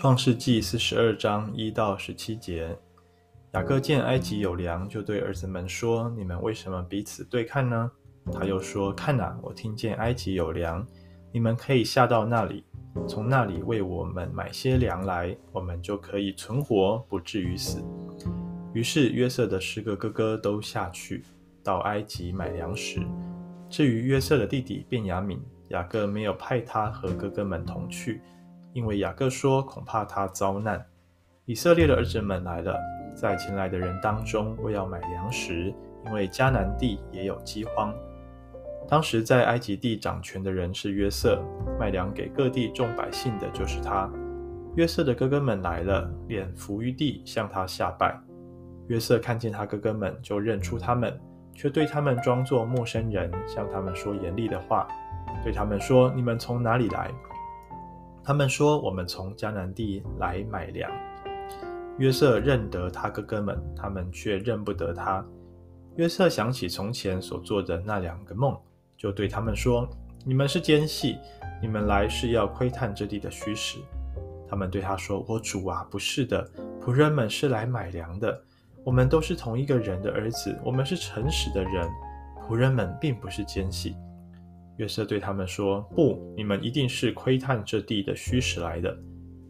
创世纪四十二章一到十七节，雅各见埃及有粮，就对儿子们说：“你们为什么彼此对看呢？”他又说：“看哪，我听见埃及有粮，你们可以下到那里，从那里为我们买些粮来，我们就可以存活，不至于死。”于是约瑟的十个哥哥都下去到埃及买粮食。至于约瑟的弟弟便雅悯，雅各没有派他和哥哥们同去。因为雅各说，恐怕他遭难。以色列的儿子们来了，在前来的人当中，为要买粮食，因为迦南地也有饥荒。当时在埃及地掌权的人是约瑟，卖粮给各地众百姓的就是他。约瑟的哥哥们来了，脸伏于地，向他下拜。约瑟看见他哥哥们，就认出他们，却对他们装作陌生人，向他们说严厉的话，对他们说：“你们从哪里来？”他们说：“我们从迦南地来买粮。”约瑟认得他哥哥们，他们却认不得他。约瑟想起从前所做的那两个梦，就对他们说：“你们是奸细，你们来是要窥探这地的虚实。”他们对他说：“我主啊，不是的，仆人们是来买粮的。我们都是同一个人的儿子，我们是诚实的人，仆人们并不是奸细。”约瑟对他们说：“不，你们一定是窥探这地的虚实来的。”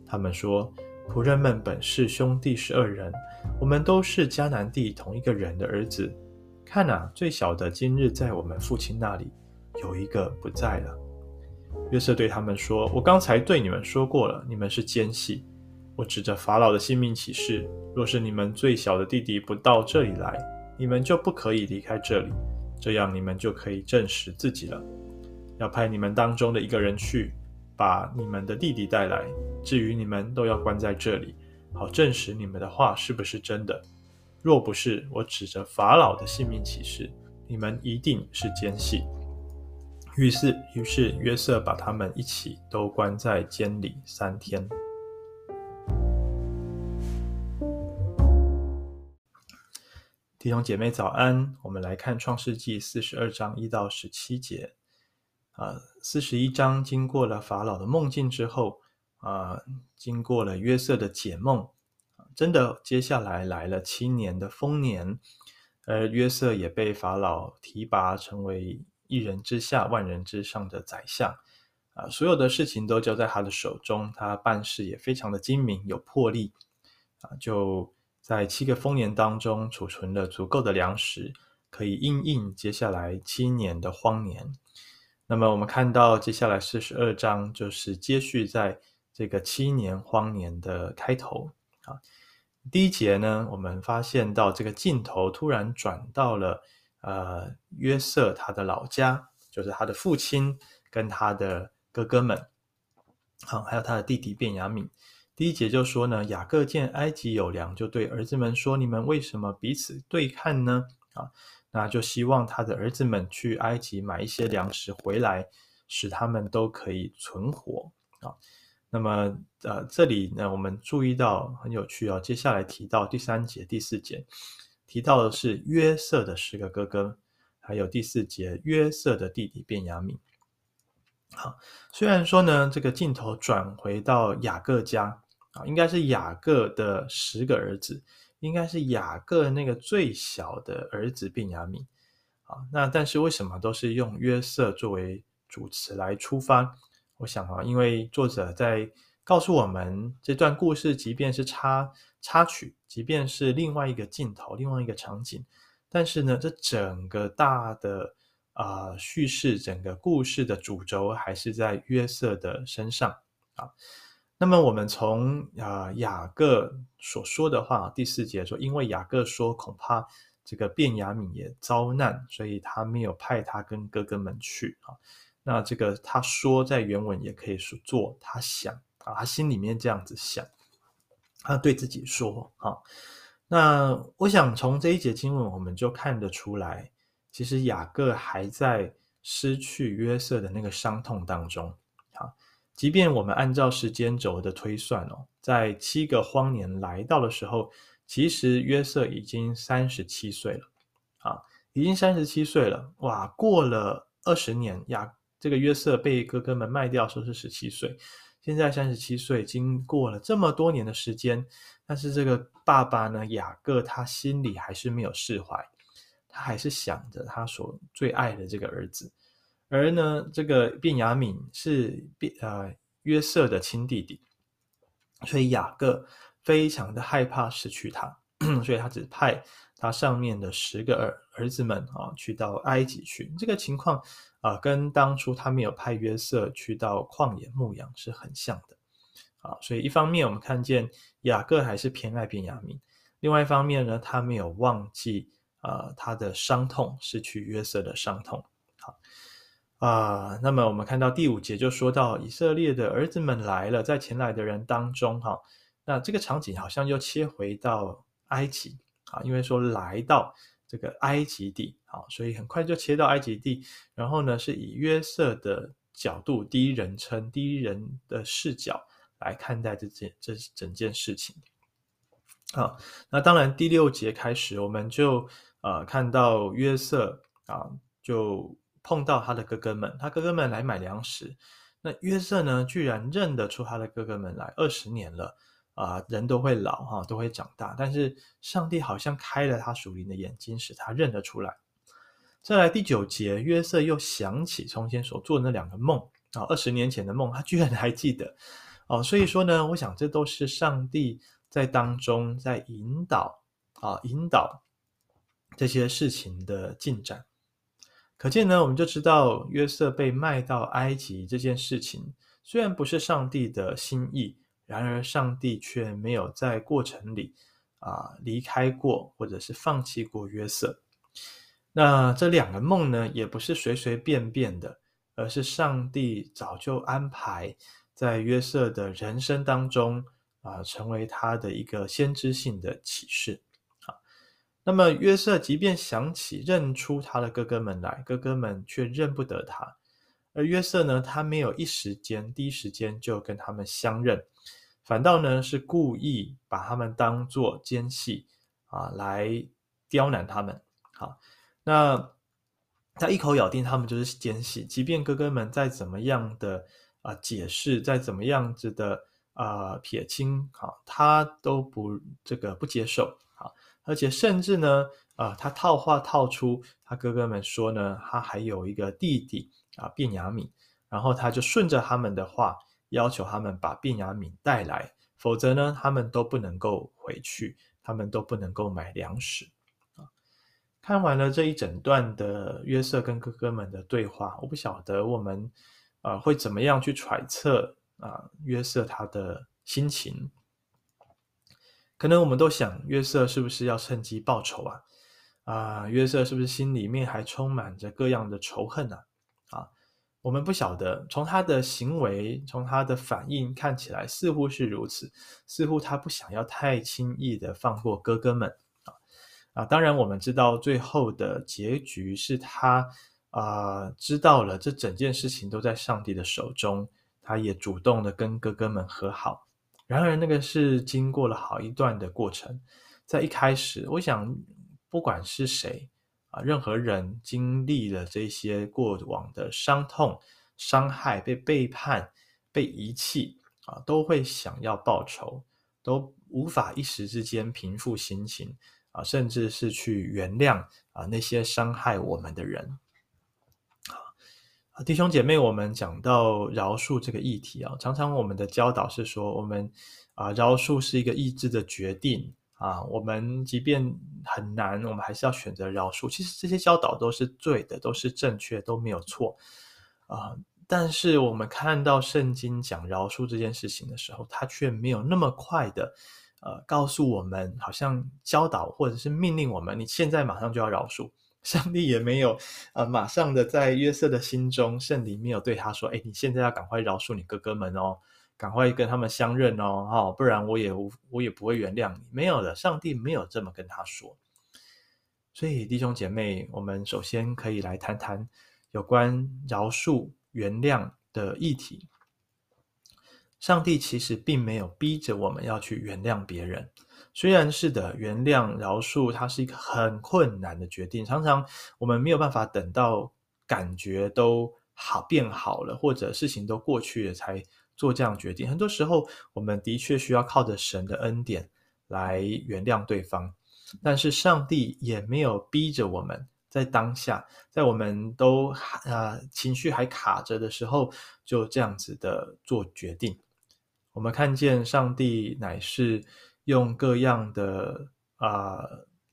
他们说：“仆人们本是兄弟十二人，我们都是迦南地同一个人的儿子。看哪，最小的今日在我们父亲那里，有一个不在了。”约瑟对他们说：“我刚才对你们说过了，你们是奸细。我指着法老的性命起誓，若是你们最小的弟弟不到这里来，你们就不可以离开这里，这样你们就可以证实自己了。”要派你们当中的一个人去，把你们的弟弟带来。至于你们，都要关在这里，好证实你们的话是不是真的。若不是，我指着法老的性命起誓，你们一定是奸细。于是，于是约瑟把他们一起都关在监里三天。弟兄姐妹早安，我们来看创世纪四十二章一到十七节。啊，四十一章经过了法老的梦境之后，啊，经过了约瑟的解梦，真的接下来来了七年的丰年，而约瑟也被法老提拔成为一人之下万人之上的宰相，啊，所有的事情都交在他的手中，他办事也非常的精明有魄力，啊，就在七个丰年当中储存了足够的粮食，可以应应接下来七年的荒年。那么我们看到接下来四十二章就是接续在这个七年荒年的开头啊。第一节呢，我们发现到这个镜头突然转到了呃约瑟他的老家，就是他的父亲跟他的哥哥们，好，还有他的弟弟便雅悯。第一节就说呢，雅各见埃及有粮，就对儿子们说：“你们为什么彼此对看呢？”啊。那就希望他的儿子们去埃及买一些粮食回来，使他们都可以存活啊。那么，呃，这里呢，我们注意到很有趣哦。接下来提到第三节、第四节，提到的是约瑟的十个哥哥，还有第四节约瑟的弟弟便雅悯。好，虽然说呢，这个镜头转回到雅各家啊，应该是雅各的十个儿子。应该是雅各那个最小的儿子便雅悯，啊，那但是为什么都是用约瑟作为主词来出发？我想啊，因为作者在告诉我们这段故事，即便是插插曲，即便是另外一个镜头、另外一个场景，但是呢，这整个大的啊、叙事，整个故事的主轴还是在约瑟的身上啊。那么我们从啊雅各所说的话，第四节说，因为雅各说恐怕这个便雅悯也遭难，所以他没有派他跟哥哥们去啊。那这个他说在原文也可以说做他想啊，他心里面这样子想，他对自己说啊。那我想从这一节经文我们就看得出来，其实雅各还在失去约瑟的那个伤痛当中。即便我们按照时间轴的推算哦，在七个荒年来到的时候，其实约瑟已经三十七岁了，啊，已经三十七岁了，哇，过了二十年呀，这个约瑟被哥哥们卖掉说是十七岁，现在三十七岁，经过了这么多年的时间，但是这个爸爸呢，雅各他心里还是没有释怀，他还是想着他所最爱的这个儿子。而呢，这个便雅悯是便呃约瑟的亲弟弟，所以雅各非常的害怕失去他，所以他只派他上面的十个儿儿子们啊去到埃及去。这个情况啊，跟当初他没有派约瑟去到旷野牧羊是很像的啊。所以一方面我们看见雅各还是偏爱便雅悯，另外一方面呢，他没有忘记啊他的伤痛，失去约瑟的伤痛。好。啊那么我们看到第五节就说到以色列的儿子们来了，在前来的人当中，哈，那这个场景好像又切回到埃及啊，因为说来到这个埃及地，好，所以很快就切到埃及地，然后呢是以约瑟的角度，第一人称，第一人的视角来看待这件这整件事情。好，那当然第六节开始，我们就呃看到约瑟啊就。碰到他的哥哥们，他哥哥们来买粮食，那约瑟呢，居然认得出他的哥哥们来。二十年了啊、人都会老哈，都会长大，但是上帝好像开了他属灵的眼睛，使他认得出来。再来第九节，约瑟又想起从前所做的那两个梦啊，二十年前的梦，他居然还记得哦。所以说呢，我想这都是上帝在当中在引导啊，引导这些事情的进展。可见呢，我们就知道约瑟被卖到埃及这件事情，虽然不是上帝的心意，然而上帝却没有在过程里啊离开过，或者是放弃过约瑟。那这两个梦呢，也不是随随便便的，而是上帝早就安排在约瑟的人生当中啊，成为他的一个先知性的启示。那么约瑟即便想起认出他的哥哥们来，哥哥们却认不得他。而约瑟呢，他没有一时间、第一时间就跟他们相认，反倒呢是故意把他们当作奸细啊，来刁难他们。好，那他一口咬定他们就是奸细，即便哥哥们再怎么样的啊解释，再怎么样子的啊撇清，好，他都不这个不接受。而且甚至呢，啊、他套话套出他哥哥们说呢，他还有一个弟弟啊，便雅悯，然后他就顺着他们的话，要求他们把便雅悯带来，否则呢，他们都不能够回去，他们都不能够买粮食啊。看完了这一整段的约瑟跟哥哥们的对话，我不晓得我们啊、会怎么样去揣测啊约瑟他的心情。可能我们都想，约瑟是不是要趁机报仇啊？啊，约瑟是不是心里面还充满着各样的仇恨呢？啊，我们不晓得。从他的行为，从他的反应看起来，似乎是如此。似乎他不想要太轻易的放过哥哥们啊啊！当然，我们知道最后的结局是他啊知道了这整件事情都在上帝的手中，他也主动的跟哥哥们和好。然而，那个是经过了好一段的过程。在一开始，我想，不管是谁啊，任何人经历了这些过往的伤痛、伤害、被背叛、被遗弃啊，都会想要报仇，都无法一时之间平复心情啊，甚至是去原谅啊那些伤害我们的人。弟兄姐妹，我们讲到饶恕这个议题啊，常常我们的教导是说，我们啊饶恕是一个意志的决定啊，我们即便很难，我们还是要选择饶恕。其实这些教导都是对的，都是正确，都没有错啊。但是我们看到圣经讲饶恕这件事情的时候，他却没有那么快的呃告诉我们，好像教导或者是命令我们，你现在马上就要饶恕。上帝也没有，呃，马上的在约瑟的心中，圣灵没有对他说：“哎，你现在要赶快饶恕你哥哥们哦，赶快跟他们相认哦，哦，不然我也我也不会原谅你。”没有的，上帝没有这么跟他说。所以弟兄姐妹，我们首先可以来谈谈有关饶恕、原谅的议题。上帝其实并没有逼着我们要去原谅别人。虽然是的，原谅、饶恕，它是一个很困难的决定。常常我们没有办法等到感觉都好变好了，或者事情都过去了，才做这样决定。很多时候，我们的确需要靠着神的恩典来原谅对方，但是上帝也没有逼着我们在当下，在我们都啊、情绪还卡着的时候，就这样子的做决定。我们看见上帝乃是用各样的啊、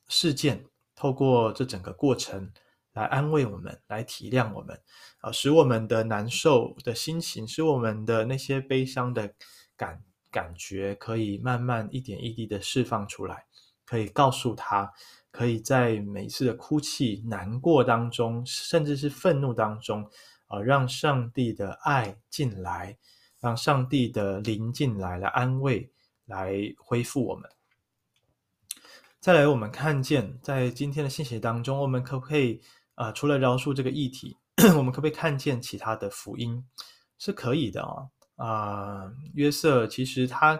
事件，透过这整个过程。来安慰我们，来体谅我们，啊，使我们的难受的心情，使我们的那些悲伤的感感觉，可以慢慢一点一滴的释放出来，可以告诉他，可以在每次的哭泣、难过当中，甚至是愤怒当中，啊，让上帝的爱进来，让上帝的灵进来，来安慰，来恢复我们。再来，我们看见在今天的信息当中，我们可不可以？啊、除了饶恕这个议题，我们可不可以看见其他的福音？是可以的啊、啊、呃，约瑟其实他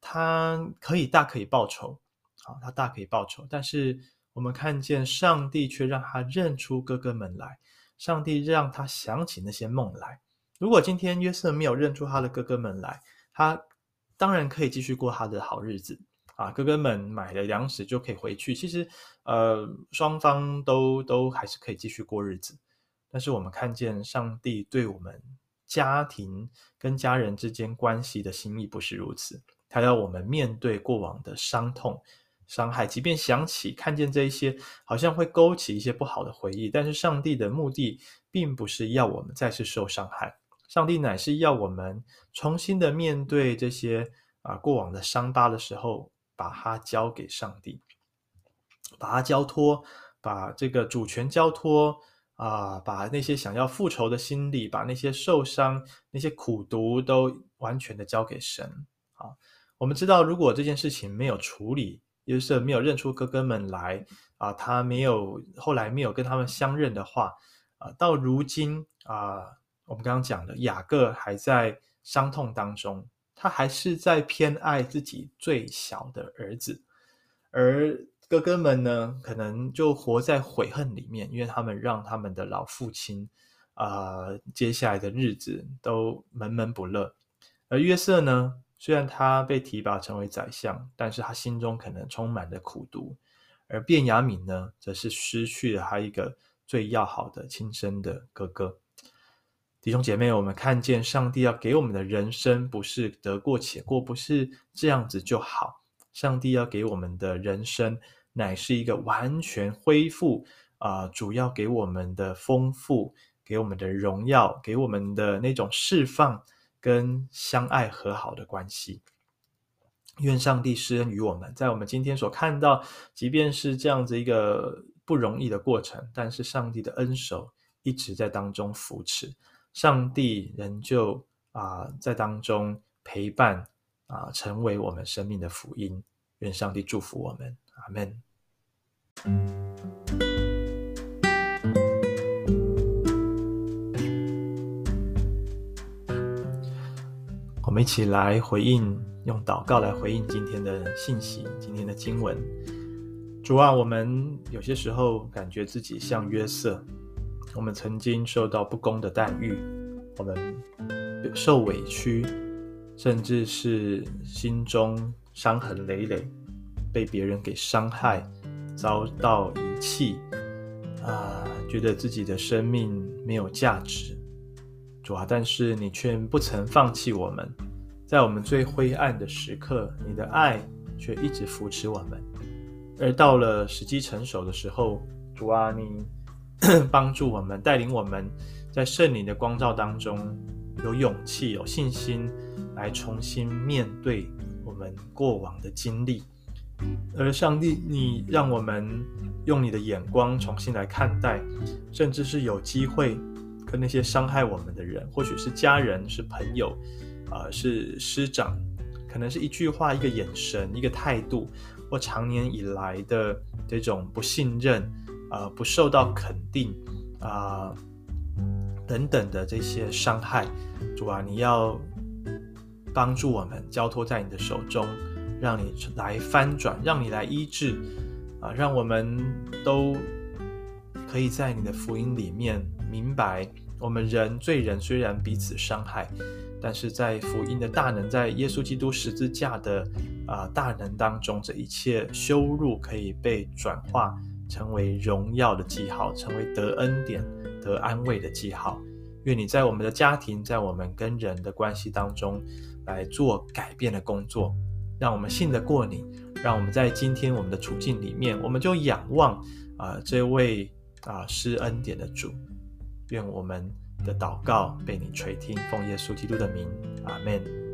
他可以大可以报仇，啊，他大可以报仇，但是我们看见上帝却让他认出哥哥们来，上帝让他想起那些梦来。如果今天约瑟没有认出他的哥哥们来，他当然可以继续过他的好日子。啊，哥哥们买了粮食就可以回去。其实，呃，双方都都还是可以继续过日子。但是我们看见上帝对我们家庭跟家人之间关系的心意不是如此。他要我们面对过往的伤痛、伤害，即便想起看见这一些，好像会勾起一些不好的回忆。但是上帝的目的并不是要我们再次受伤害，上帝乃是要我们重新的面对这些啊过往的伤疤的时候。把它交给上帝，把它交托，把这个主权交托啊、把那些想要复仇的心理，把那些受伤、那些苦毒都完全的交给神。啊，我们知道，如果这件事情没有处理，也就是没有认出哥哥们来啊，他没有后来没有跟他们相认的话啊，到如今啊，我们刚刚讲的雅各还在伤痛当中。他还是在偏爱自己最小的儿子，而哥哥们呢，可能就活在悔恨里面，因为他们让他们的老父亲啊、接下来的日子都闷闷不乐。而约瑟呢，虽然他被提拔成为宰相，但是他心中可能充满了苦毒。而便雅悯呢，则是失去了他一个最要好的亲生的哥哥。弟兄姐妹，我们看见上帝要给我们的人生，不是得过且过，不是这样子就好。上帝要给我们的人生，乃是一个完全恢复啊、主要给我们的丰富，给我们的荣耀，给我们的那种释放跟相爱和好的关系。愿上帝施恩于我们，在我们今天所看到，即便是这样子一个不容易的过程，但是上帝的恩手一直在当中扶持。上帝仍旧啊，在当中陪伴啊，成为我们生命的福音。愿上帝祝福我们，阿门。我们一起来回应，用祷告来回应今天的信息，今天的经文。主啊，我们有些时候感觉自己像约瑟。我们曾经受到不公的待遇，我们受委屈，甚至是心中伤痕累累，被别人给伤害，遭到遗弃，啊，觉得自己的生命没有价值。主啊，但是你却不曾放弃我们，在我们最灰暗的时刻，你的爱却一直扶持我们。而到了时机成熟的时候，主啊，你。帮助我们，带领我们在圣灵的光照当中有勇气、有信心，来重新面对我们过往的经历。而上帝，你让我们用你的眼光重新来看待，甚至是有机会跟那些伤害我们的人，或许是家人、是朋友，啊、是师长，可能是一句话、一个眼神、一个态度，或长年以来的这种不信任。呃，不受到肯定啊、等等的这些伤害，主啊，你要帮助我们，交托在你的手中，让你来翻转，让你来医治啊、让我们都可以在你的福音里面明白我们人罪人虽然彼此伤害，但是在福音的大能，在耶稣基督十字架的啊、大能当中，这一切羞辱可以被转化成为荣耀的记号，成为得恩典、得安慰的记号。愿你在我们的家庭，在我们跟人的关系当中来做改变的工作，让我们信得过你，让我们在今天我们的处境里面，我们就仰望啊、这位啊施恩典的主。愿我们的祷告被你垂听，奉耶稣基督的名，阿门。